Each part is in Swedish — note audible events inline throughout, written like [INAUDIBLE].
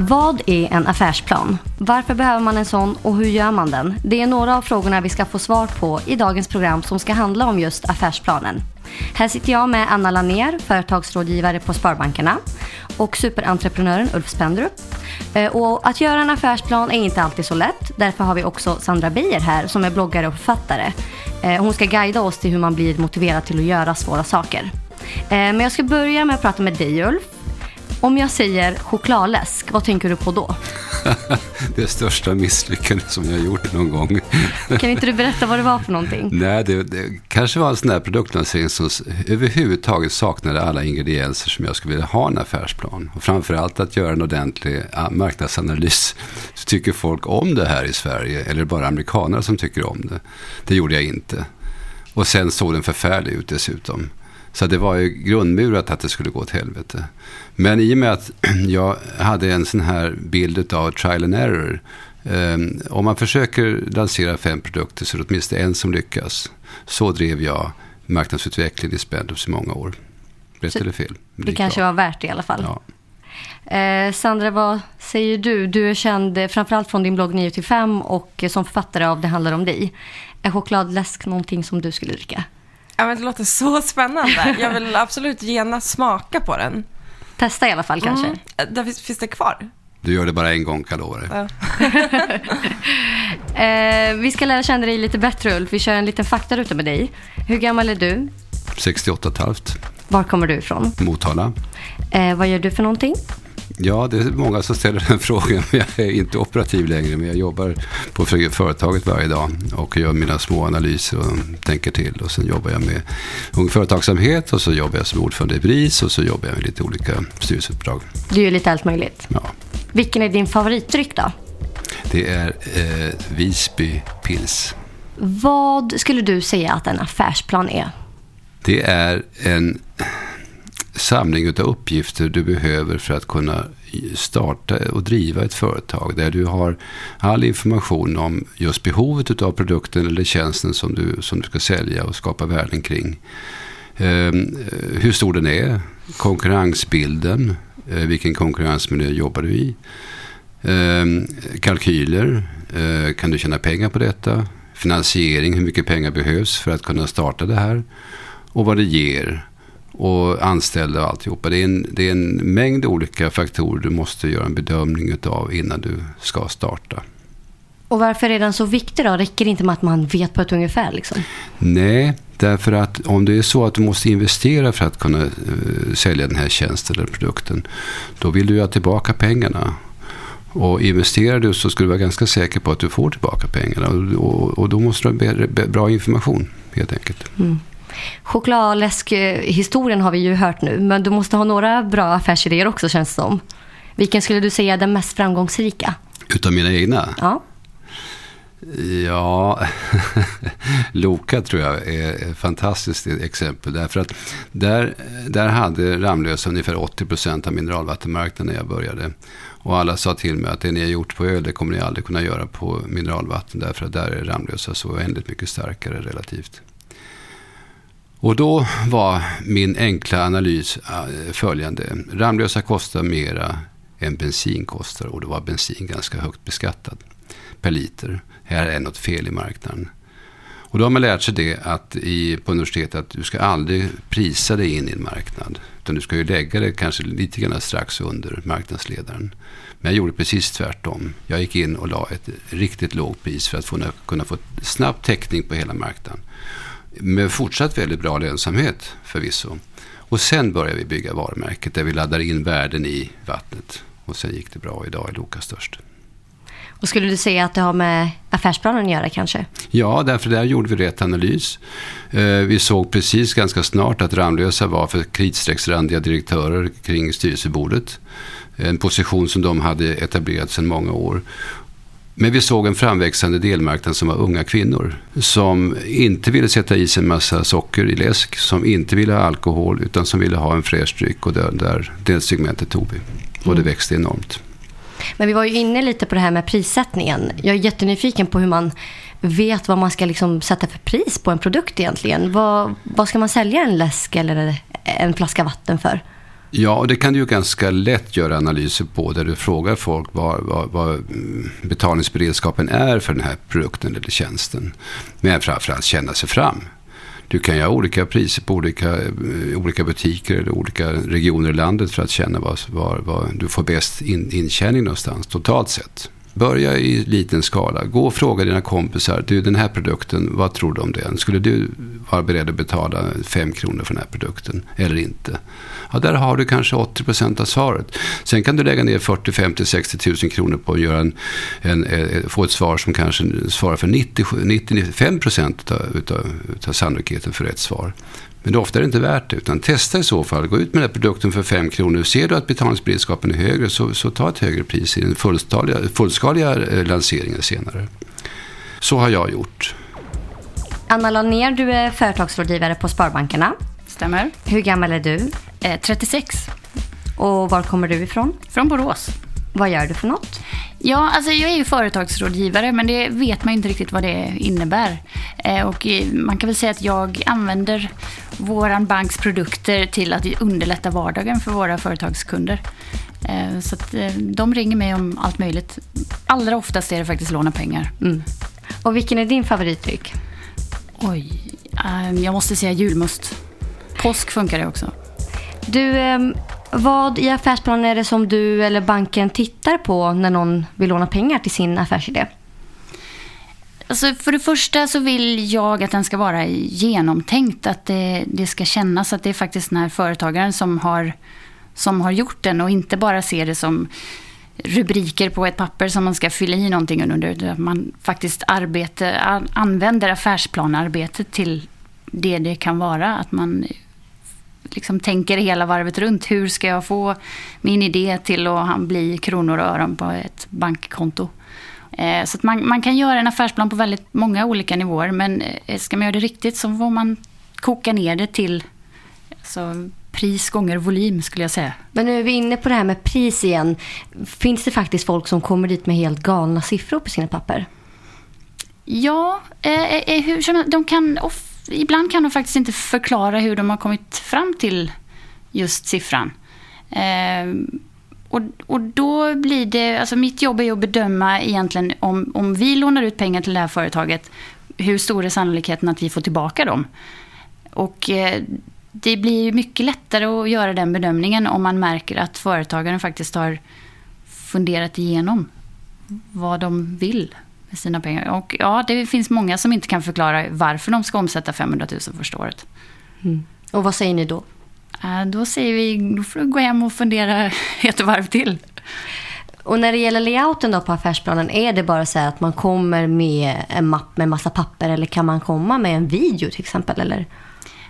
Vad är en affärsplan? Varför behöver man en sån och hur gör man den? Det är några av frågorna vi ska få svar på i dagens program som ska handla om just affärsplanen. Här sitter jag med Anna Laner, företagsrådgivare på Sparbankerna och superentreprenören Ulf Spendrup. Eh, och att göra en affärsplan är inte alltid så lätt. Därför har vi också Sandra Beijer här som är bloggare och författare. Eh, hon ska guida oss till hur man blir motiverad till att göra svåra saker. Eh, men jag ska börja med att prata med dig Ulf. Om jag säger chokladläsk, vad tänker du på då? [LAUGHS] det största misslyckandet som jag har gjort någon gång. Kan inte du berätta vad det var för någonting? [LAUGHS] Nej, det, det kanske var en sån där produktlansering som överhuvudtaget saknade alla ingredienser som jag skulle vilja ha i en affärsplan. Och framförallt att göra en ordentlig ah, marknadsanalys. Så tycker folk om det här i Sverige eller är det bara amerikaner som tycker om det? Det gjorde jag inte. Och sen såg den förfärlig ut dessutom. Så det var ju grundmurat att det skulle gå åt helvete. Men i och med att [CLEARS THROAT] jag hade en sån här bild av trial and error. Eh, om man försöker lansera fem produkter så är det åtminstone en som lyckas. Så drev jag marknadsutveckling i Spendrups i många år. Rätt Så eller fel? Det kanske var värt det i alla fall. Ja. Eh, Sandra, vad säger du? Du är känd eh, framförallt från din blogg 9 till 5 och eh, som författare av Det handlar om dig. Är chokladläsk någonting som du skulle dricka? Ja, men det låter så spännande. Jag vill [LAUGHS] absolut gärna smaka på den. Testa i alla fall kanske. Mm. Där finns, finns det kvar? Du gör det bara en gång kan jag lova dig. Ja. [LAUGHS] Eh, vi ska lära känna dig lite bättre Ulf. Vi kör en liten faktaruta med dig. Hur gammal är du? 68 och ett halvt. Var kommer du ifrån? Motala. Eh, vad gör du för någonting? Ja, det är många som ställer den [LAUGHS] frågan. Jag är inte operativ längre, men jag jobbar på för- företaget varje dag och gör mina små analyser och tänker till. Och sen jobbar jag med ung företagsamhet och så jobbar jag som ordförande i BRIS och så jobbar jag med lite olika styrelseuppdrag. Du gör lite allt möjligt. Ja. Vilken är din favoritdryck då? Det är eh, Visby Pils. Vad skulle du säga att en affärsplan är? Det är en samling av uppgifter du behöver för att kunna starta och driva ett företag. Där du har all information om just behovet av produkten eller tjänsten som du, som du ska sälja och skapa värden kring. Ehm, eh, hur stor den är, konkurrensbilden, eh, vilken konkurrensmiljö jobbar du i. Eh, kalkyler, eh, kan du tjäna pengar på detta? Finansiering, hur mycket pengar behövs för att kunna starta det här? Och vad det ger. Och anställda och alltihopa. Det är, en, det är en mängd olika faktorer du måste göra en bedömning av innan du ska starta. Och varför är den så viktig då? Räcker det inte med att man vet på ett ungefär liksom? Nej, därför att om det är så att du måste investera för att kunna eh, sälja den här tjänsten eller produkten, då vill du ju ha tillbaka pengarna. Och investerar du så ska du vara ganska säker på att du får tillbaka pengarna. Och, och, och då måste du ha bra information, helt enkelt. Chokladläsk-historien har vi ju hört nu, men du måste ha några bra affärsidéer också känns det som. Vilken skulle du säga är den mest framgångsrika? Utav mina egna? Ja. Ja, [LAUGHS] Loka tror jag är ett fantastiskt exempel. Därför att där, där hade Ramlösa ungefär 80% av mineralvattenmarknaden när jag började. Och alla sa till mig att det ni har gjort på öl, det kommer ni aldrig kunna göra på mineralvatten. Därför att där är Ramlösa så oändligt mycket starkare relativt. Och då var min enkla analys eh, följande. Ramlösa kostar mera än bensin kostar och då var bensin ganska högt beskattad per liter. Här är något fel i marknaden. Och då har man lärt sig det att i, på universitetet att du ska aldrig prisa dig in i en marknad. Utan du ska ju lägga det kanske lite grann strax under marknadsledaren. Men jag gjorde precis tvärtom. Jag gick in och la ett riktigt lågt pris för att få, kunna få snabb täckning på hela marknaden. Med fortsatt väldigt bra lönsamhet förvisso. Och sen började vi bygga varumärket där vi laddar in värden i vattnet. Och sen gick det bra. Idag är Loka störst. Och skulle du säga att det har med affärsplanen att göra kanske? Ja, därför där gjorde vi rätt analys. Eh, Vi såg precis ganska snart att Ramlösa var för kritstrecksrandiga direktörer kring styrelsebordet. En position som de hade etablerat sedan många år. Men vi såg en framväxande delmarknad som var unga kvinnor. Som inte ville sätta i sig en massa socker i läsk. Som inte ville ha alkohol utan som ville ha en fräsch dryck. Och där, där, det segmentet tog vi. Och det växte enormt. Men vi var ju inne lite på det här med prissättningen. Jag är jättenyfiken på hur man vet vad man ska liksom sätta för pris på en produkt egentligen. Vad, vad ska man sälja en läsk eller en flaska vatten för? Ja, och det kan du ju ganska lätt göra analyser på där du frågar folk vad, vad, vad betalningsberedskapen är för den här produkten eller tjänsten. Men framförallt känna sig fram. Du kan ju ha olika priser på olika, eh, olika butiker eller olika regioner i landet för att känna var, var, var du får bäst in, intjäning någonstans totalt sett. Börja i liten skala. Gå och fråga dina kompisar. Du, den här produkten, vad tror du om den? Skulle du vara beredd att betala 5 kronor för den här produkten eller inte? Ja, där har du kanske 80 procent av svaret. Sen kan du lägga ner 40, 50, 60 000 kronor på att göra en, en, eh, få ett svar som kanske svarar för 90, 95 procent av sannolikheten för rätt svar. Men det ofta är det inte värt det, utan testa i så fall. Gå ut med den här produkten för 5 kronor. Ser du att betalningsberedskapen är högre, så, så ta ett högre pris i den fullskaliga, fullskaliga eh, lanseringen senare. Så har jag gjort. Anna Lanér, du är företagsrådgivare på Sparbankerna. Stämmer. Hur gammal är du? Eh, 36. Och var kommer du ifrån? Från Borås. Vad gör du för något? Ja, alltså jag är ju företagsrådgivare men det vet man inte riktigt vad det innebär. Eh, och man kan väl säga att jag använder våran banks produkter till att underlätta vardagen för våra företagskunder. Eh, så eh, de ringer mig om allt möjligt. Allra oftast är det faktiskt låna pengar. Mm. Och vilken är din favoritdryck? Oj, jag måste säga julmust. Påsk funkar det också. Du, ehm, vad i affärsplanen är det som du eller banken tittar på när någon vill låna pengar till sin affärsidé? Alltså för det första så vill jag att den ska vara genomtänkt. Att det, det ska kännas att det är faktiskt den här företagaren som har, som har gjort den och inte bara se det som rubriker på ett papper som man ska fylla i någonting under. Att man faktiskt arbete, använder affärsplanarbetet till det det kan vara. Att man liksom tänker hela varvet runt. Hur ska jag få min idé till att bli kronor och öron på ett bankkonto? Eh, så man, man kan göra en affärsplan på väldigt många olika nivåer. Men eh, ska man göra det riktigt så får man koka ner det till alltså, pris gånger volym skulle jag säga. Men nu är vi inne på det här med pris igen. Finns det faktiskt folk som kommer dit med helt galna siffror på sina papper? Ja, eh, eh, hur, de kan off, ibland kan de faktiskt inte förklara hur de har kommit fram till just siffran. Eh, och, och då blir det, alltså mitt jobb är att bedöma egentligen om, om vi lånar ut pengar till det här företaget, hur stor är sannolikheten att vi får tillbaka dem? Och eh, det blir mycket lättare att göra den bedömningen om man märker att företagaren faktiskt har funderat igenom vad de vill med sina pengar. Och ja, det finns många som inte kan förklara varför de ska omsätta 500 000 första året. Mm. Och vad säger ni då? Äh, då säger vi, då får du gå hem och fundera [LAUGHS] ett varv till. Och när det gäller layouten då på affärsplanen, är det bara så att man kommer med en mapp med massa papper eller kan man komma med en video till exempel? Eller?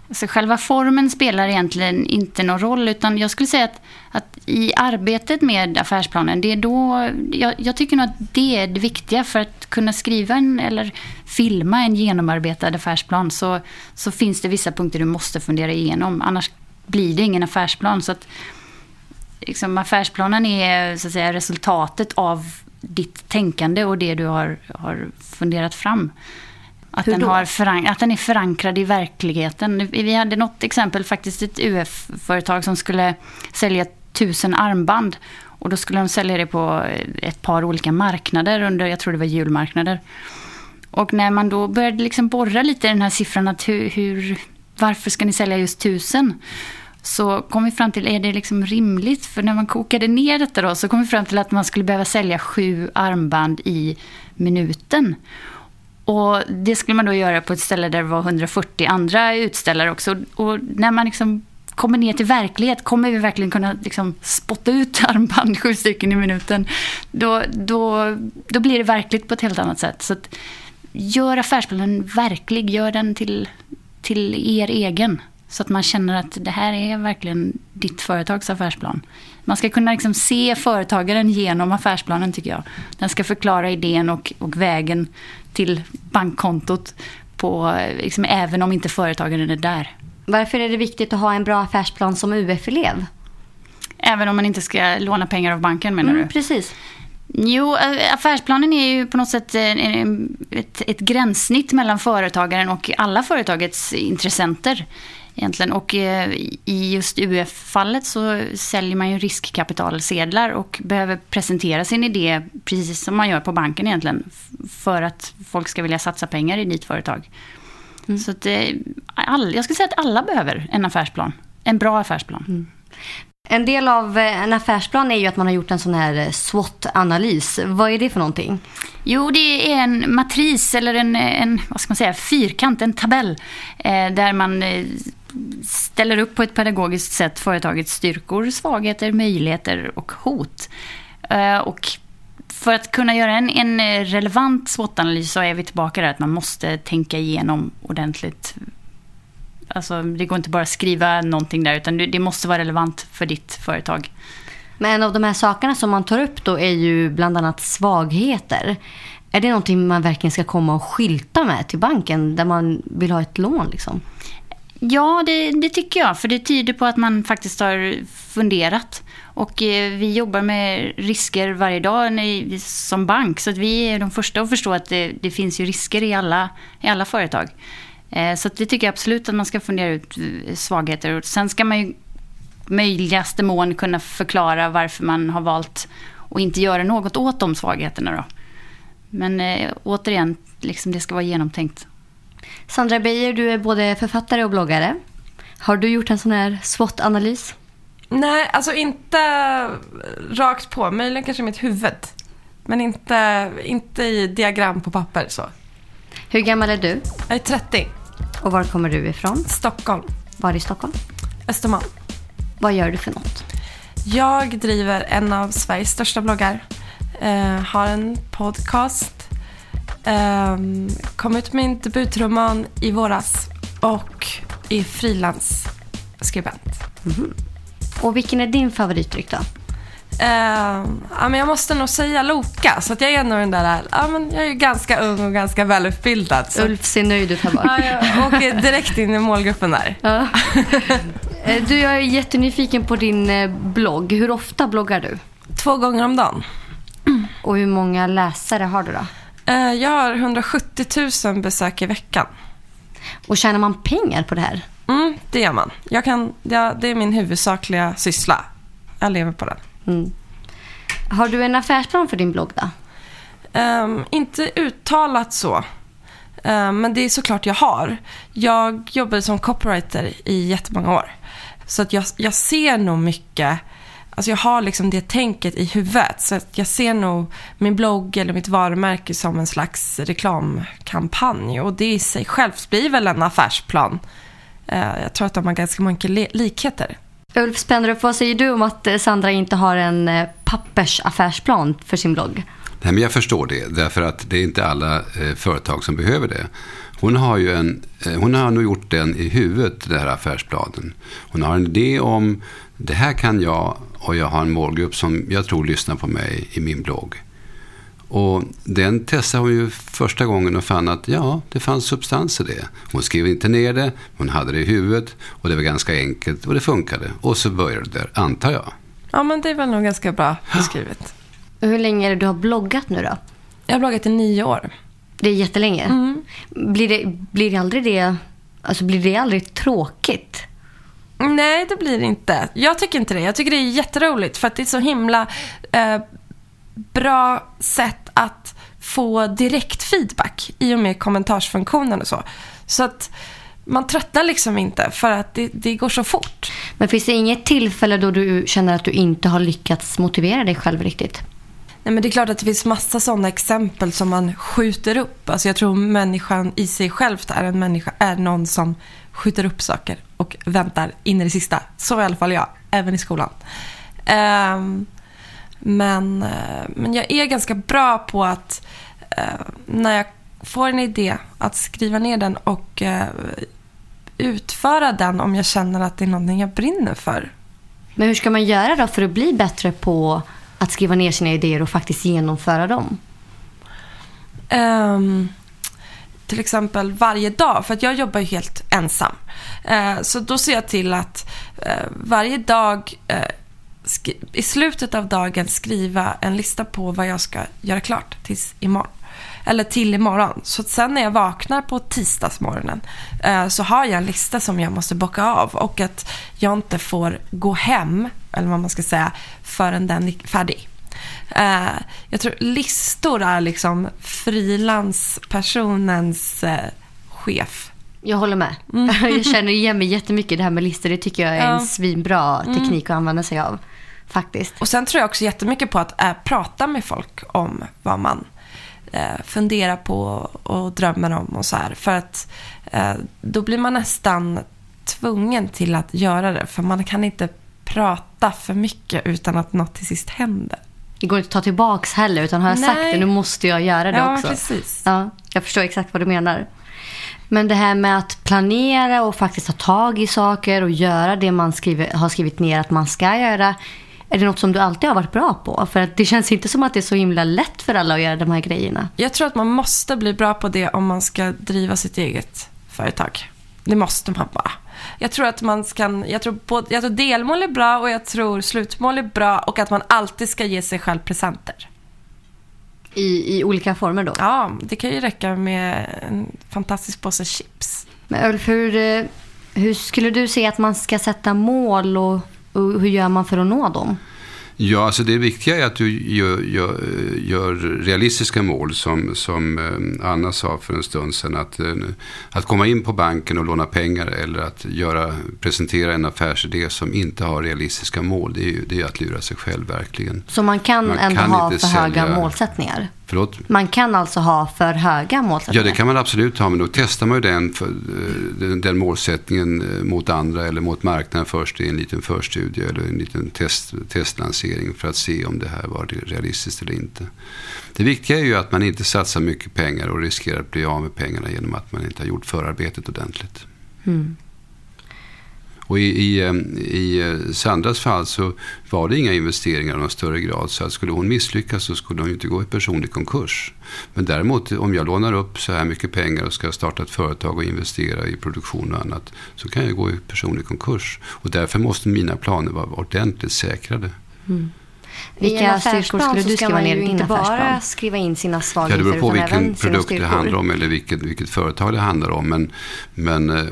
Alltså själva formen spelar egentligen inte någon roll utan jag skulle säga att, att i arbetet med affärsplanen, det är då, jag, jag, tycker nog att det är det viktiga för att kunna skriva en, eller filma en genomarbetad affärsplan så, så finns det vissa punkter du måste fundera igenom, annars blir det ingen affärsplan. Så att, liksom, affärsplanen är så att säga, resultatet av ditt tänkande och det du har, har funderat fram. Att den, att den är förankrad i verkligheten. Vi hade något exempel, faktiskt ett UF-företag som skulle sälja tusen armband. Och då skulle de sälja det på ett par olika marknader under, jag tror det var julmarknader. Och när man då började liksom borra lite i den här siffran, att hur, hur, varför ska ni sälja just tusen? Så kom vi fram till, är det liksom rimligt? För när man kokade ner detta då, så kom vi fram till att man skulle behöva sälja sju armband i minuten. Och det skulle man då göra på ett ställe där det var 140 andra utställare också. Och när man liksom kommer ner till verklighet, kommer vi verkligen kunna liksom spotta ut armband, sju stycken i minuten, då, då, då blir det verkligt på ett helt annat sätt. Så att, gör affärsplanen verklig, gör den till, till er egen. Så att man känner att det här är verkligen ditt företags affärsplan. Man ska kunna liksom se företagaren genom affärsplanen tycker jag. Den ska förklara idén och, och vägen till bankkontot på, liksom, även om inte företagaren är där. Varför är det viktigt att ha en bra affärsplan som UF-elev? Även om man inte ska låna pengar av banken menar mm, du? Precis. Jo, affärsplanen är ju på något sätt ett, ett gränssnitt mellan företagaren och alla företagets intressenter. Egentligen. Och eh, i just UF-fallet så säljer man ju riskkapitalsedlar och behöver presentera sin idé precis som man gör på banken egentligen. För att folk ska vilja satsa pengar i ditt företag. Mm. Så att, eh, all, jag skulle säga att alla behöver en affärsplan. En bra affärsplan. Mm. En del av eh, en affärsplan är ju att man har gjort en sån här eh, SWOT-analys. Vad är det för någonting? Jo, det är en matris eller en, en vad ska man säga, fyrkant, en tabell. Eh, där man eh, ställer upp på ett pedagogiskt sätt företagets styrkor, svagheter, möjligheter och hot. Eh, och för att kunna göra en, en relevant SWOT-analys så är vi tillbaka där att man måste tänka igenom ordentligt Alltså, det går inte bara att skriva någonting där, utan det måste vara relevant för ditt företag. Men en av de här sakerna som man tar upp då är ju bland annat svagheter. Är det någonting man verkligen ska komma och skylta med till banken där man vill ha ett lån? Liksom? Ja, det, det, tycker jag. För det tyder på att man faktiskt har funderat. Och eh, vi jobbar med risker varje dag när, som bank. Så att vi är de första att förstå att det, det finns ju risker i alla, i alla företag. Eh, så det tycker jag absolut att man ska fundera ut eh, svagheter. sen ska man ju möjligaste mån kunna förklara varför man har valt att inte göra något åt de svagheterna. Då. Men eh, återigen, liksom det ska vara genomtänkt. Sandra Beijer, du är både författare och bloggare. Har du gjort en sån här SWOT-analys? Nej, alltså inte rakt på. Möjligen kanske i mitt huvud. Men inte, inte i diagram på papper. så. Hur gammal är du? Jag är 30. Och var kommer du ifrån? Stockholm. Var i Stockholm? Östermalm. Vad gör du för något? Jag driver en av Sveriges största bloggar. Eh, har en podcast. Eh, kom ut med min debutroman i våras och är frilansskribent. Mm. Och vilken är din favoritdryck då? Uh, ja, men jag måste nog säga Loka, så att jag är nog den där, ja, men jag är ganska ung och ganska välutbildad. Så. Ulf ser nöjd ut här bak. Ja, jag åker direkt in i målgruppen där. Ja. [LAUGHS] Eh, du, jag är jättenyfiken på din eh, blogg. Hur ofta bloggar du? Två gånger om dagen. Och hur många läsare har du då? Uh, jag har 170 000 besök i veckan. Och tjänar man pengar på det här? Mm, det gör man. Jag kan, det är min huvudsakliga syssla. Jag lever på den. Mm. Har du en affärsplan för din blogg då? Um, inte uttalat så. Um, men det är såklart jag har. Jag jobbade som copywriter i jättemånga år. Så att jag, jag ser nog mycket Alltså jag har liksom det tänket i huvudet. Så att jag ser nog min blogg eller mitt varumärke som en slags reklamkampanj. Och det i sig självt blir väl en affärsplan. Uh, jag tror att de har ganska många likheter. Ulf Spendrup, vad säger du om att eh, Sandra inte har en eh, pappersaffärsplan för sin blogg? Nej, men jag förstår det, därför att det är inte alla eh, företag som behöver det. Hon har, ju en, eh, hon har nog gjort den i huvudet, den här affärsplanen. Hon har en idé om, det här kan jag och jag har en målgrupp som jag tror lyssnar på mig i min blogg. Och den testade hon ju första gången och fann att ja, det fanns substans i det. Hon skrev inte ner det, hon hade det i huvudet och det var ganska enkelt och det funkade. Och så började det där, antar jag. Ja, men det är väl nog ganska bra beskrivet. Ja. [GASPS] Hur länge är det du har bloggat nu då? Jag har bloggat i nio år. Det är jättelänge. Mm. Blir, det, blir det aldrig det, alltså blir det aldrig tråkigt? Nej, det blir det inte. Jag tycker inte det. Jag tycker det är jätteroligt för att det är så himla eh, bra sätt att få direkt feedback i och med kommentarsfunktionen och så. Så att man tröttnar liksom inte för att det, det, går så fort. Men finns det inget tillfälle då du känner att du inte har lyckats motivera dig själv riktigt? Nej, men det är klart att det finns massa sådana exempel som man skjuter upp. Alltså jag tror människan i sig själv är en människa, är någon som skjuter upp saker och väntar in i det sista. Så i alla fall jag, även i skolan. Um, men, eh, men jag är ganska bra på att eh, när jag får en idé att skriva ner den och eh, utföra den om jag känner att det är någonting jag brinner för. Men hur ska man göra då för att bli bättre på att skriva ner sina idéer och faktiskt genomföra dem? Um, till exempel varje dag, för att jag jobbar ju helt ensam. Uh, så då ser jag till att uh, varje dag uh, i slutet av dagen skriva en lista på vad jag ska göra klart tills imorgon. Eller till imorgon. Så att sen när jag vaknar på tisdagsmorgonen eh, så har jag en lista som jag måste bocka av. Och att jag inte får gå hem, eller vad man ska säga, förrän den är färdig. Eh, jag tror listor är liksom frilanspersonens eh, chef. Jag håller med. [LAUGHS] Jag känner igen mig jättemycket det här med listor. Det tycker jag är en Ja. svinbra teknik att använda sig av. Faktiskt. Och sen tror jag också jättemycket på att äh, prata med folk om vad man äh, funderar på och drömmer om och så här. För att äh, då blir man nästan tvungen till att göra det. För man kan inte prata för mycket utan att något till sist händer. Det går inte att ta tillbaks heller. Utan har jag sagt Nej. det, nu måste jag göra det ja, också. precis. Ja, jag förstår exakt vad du menar. Men det här med att planera och faktiskt ta tag i saker och göra det man skriver, har skrivit ner att man ska göra. Är det något som du alltid har varit bra på? För att det känns inte som att det är så himla lätt för alla att göra de här grejerna. Jag tror att man måste bli bra på det om man ska driva sitt eget företag. Det måste man bara. Jag tror att man kan, jag tror, både, jag tror delmål är bra och jag tror slutmål är bra och att man alltid ska ge sig själv presenter. I, I olika former då. Ja, det kan ju räcka med en fantastisk påse chips. Men Ulf, hur, eh, hur skulle du se att man ska sätta mål och, och hur gör man för att nå dem? Ja, alltså det viktiga är att du gör, gör, gör realistiska mål som, som eh, Anna sa för en stund sedan. Att, eh, att komma in på banken och låna pengar eller att göra, presentera en affärsidé som inte har realistiska mål. Det är ju det är att lura sig själv verkligen. Så man kan Man ändå kan ha för inte höga sälja- målsättningar? Förlåt? Man kan alltså ha för höga Ja, målsättningar? det kan man absolut ha, men då testar man ju den, för, eh, den, den målsättningen eh, mot andra eller mot marknaden först i en liten förstudie eller en liten test, testlansering för att se om det här var realistiskt eller inte. Det viktiga är ju att man inte satsar mycket pengar och riskerar att bli av med pengarna genom att man inte har gjort förarbetet ordentligt. Mm. Och i, i, eh, i eh, Sandras fall så var det inga investeringar i någon större grad. Så att skulle hon misslyckas så skulle hon ju inte gå i personlig konkurs. Men däremot om jag lånar upp så här mycket pengar och ska starta ett företag och investera i produktion och annat. Så kan jag gå i personlig konkurs. Och därför måste mina planer vara ordentligt säkrade. Mm. Vilka styrkor skulle du skriva ner i din inte affärsplan? bara skriva in sina Ja, svagheter det beror på vilken produkt det handlar om eller vilket, vilket företag det handlar om. Men, men eh,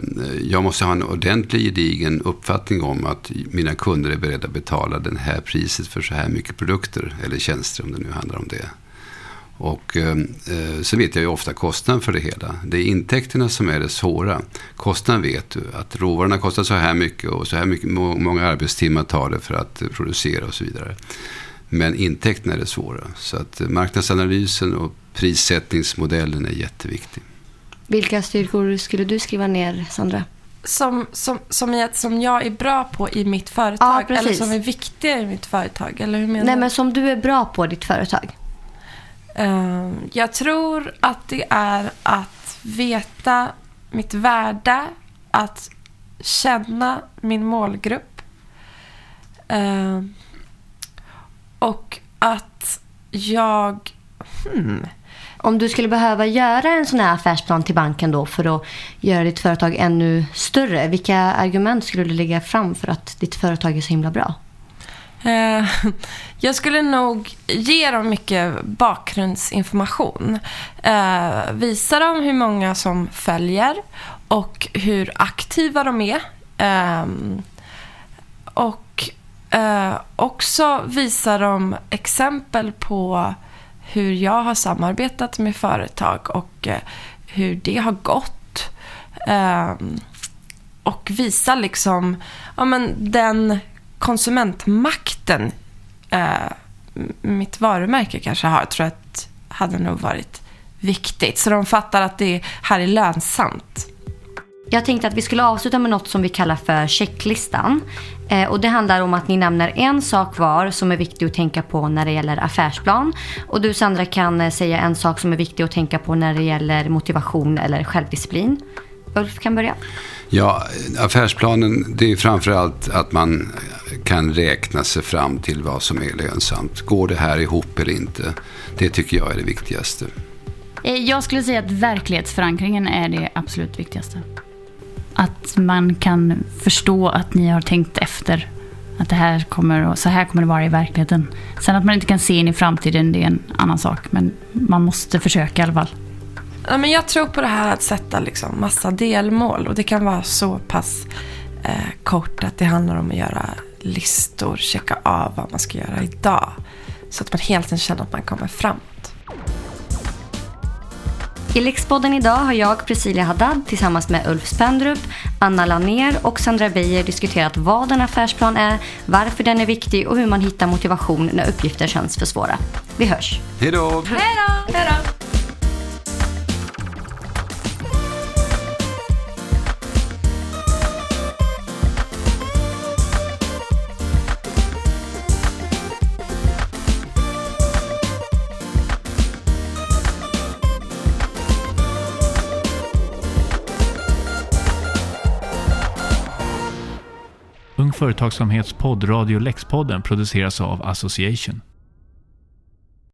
jag måste ha en ordentlig gedigen uppfattning om att mina kunder är beredda att betala det här priset för så här mycket produkter eller tjänster om det nu handlar om det. Och eh, eh, så vet jag ju ofta kostnaden för det hela. Det är intäkterna som är det svåra. Kostnaden vet du, att råvarorna kostar så här mycket och så här mycket, må- många arbetstimmar tar det för att eh, producera och så vidare. Men intäkterna är det svåra. Så att eh, marknadsanalysen och prissättningsmodellen är jätteviktig. Vilka styrkor skulle du skriva ner, Sandra? Som, som, som, att, som jag är bra på i mitt företag. Ja, precis. eller som är viktiga i mitt företag. Eller hur menar Nej, du? men som du är bra på i ditt företag. Ehm, jag tror att det är att veta mitt värde, att känna min målgrupp ehm, och att jag... Hmm, Om du skulle behöva göra en sån här affärsplan till banken då för att göra ditt företag ännu större. Vilka argument skulle du lägga fram för att ditt företag är så himla bra? Eh, [LAUGHS] jag skulle nog ge dem mycket bakgrundsinformation. Eh, visa dem hur många som följer och hur aktiva de är. Ehm, och eh, också visa dem exempel på hur jag har samarbetat med företag och eh, hur det har gått. Ehm, och visa liksom ja, men den konsumentmakten eh, mitt varumärke kanske har, tror jag att hade nog varit viktigt. Så de fattar att det här är lönsamt. Jag tänkte att vi skulle avsluta med något som vi kallar för checklistan. Eh, och det handlar om att ni nämner en sak var som är viktig att tänka på när det gäller affärsplan. Och du Sandra kan eh, säga en sak som är viktig att tänka på när det gäller motivation eller självdisciplin. Ulf kan börja. Ja, affärsplanen det är framför allt att man kan räkna sig fram till vad som är lönsamt. Går det här ihop eller inte? Det tycker jag är det viktigaste. Eh, Jag skulle säga att verklighetsförankringen är det absolut viktigaste. Att man kan förstå att ni har tänkt efter Att det här kommer, så här kommer det vara i verkligheten. Sen att man inte kan se in i framtiden, det är en annan sak. Men man måste försöka i alla fall. Ja, men jag tror på det här att sätta liksom massa delmål. Och det kan vara så pass eh, kort att det handlar om att göra listor, checka av vad man ska göra idag. Så att man helt enkelt känner att man kommer framåt. I Lexpodden idag har jag, Priscilia Haddad, tillsammans med Ulf Spendrup, Anna Laner och Sandra Beijer diskuterat vad en affärsplan är, varför den är viktig och hur man hittar motivation när uppgifter känns för svåra. Vi hörs! Hej då! Hej då! Företagsamhetspodd Radio Lexpodden produceras av Association.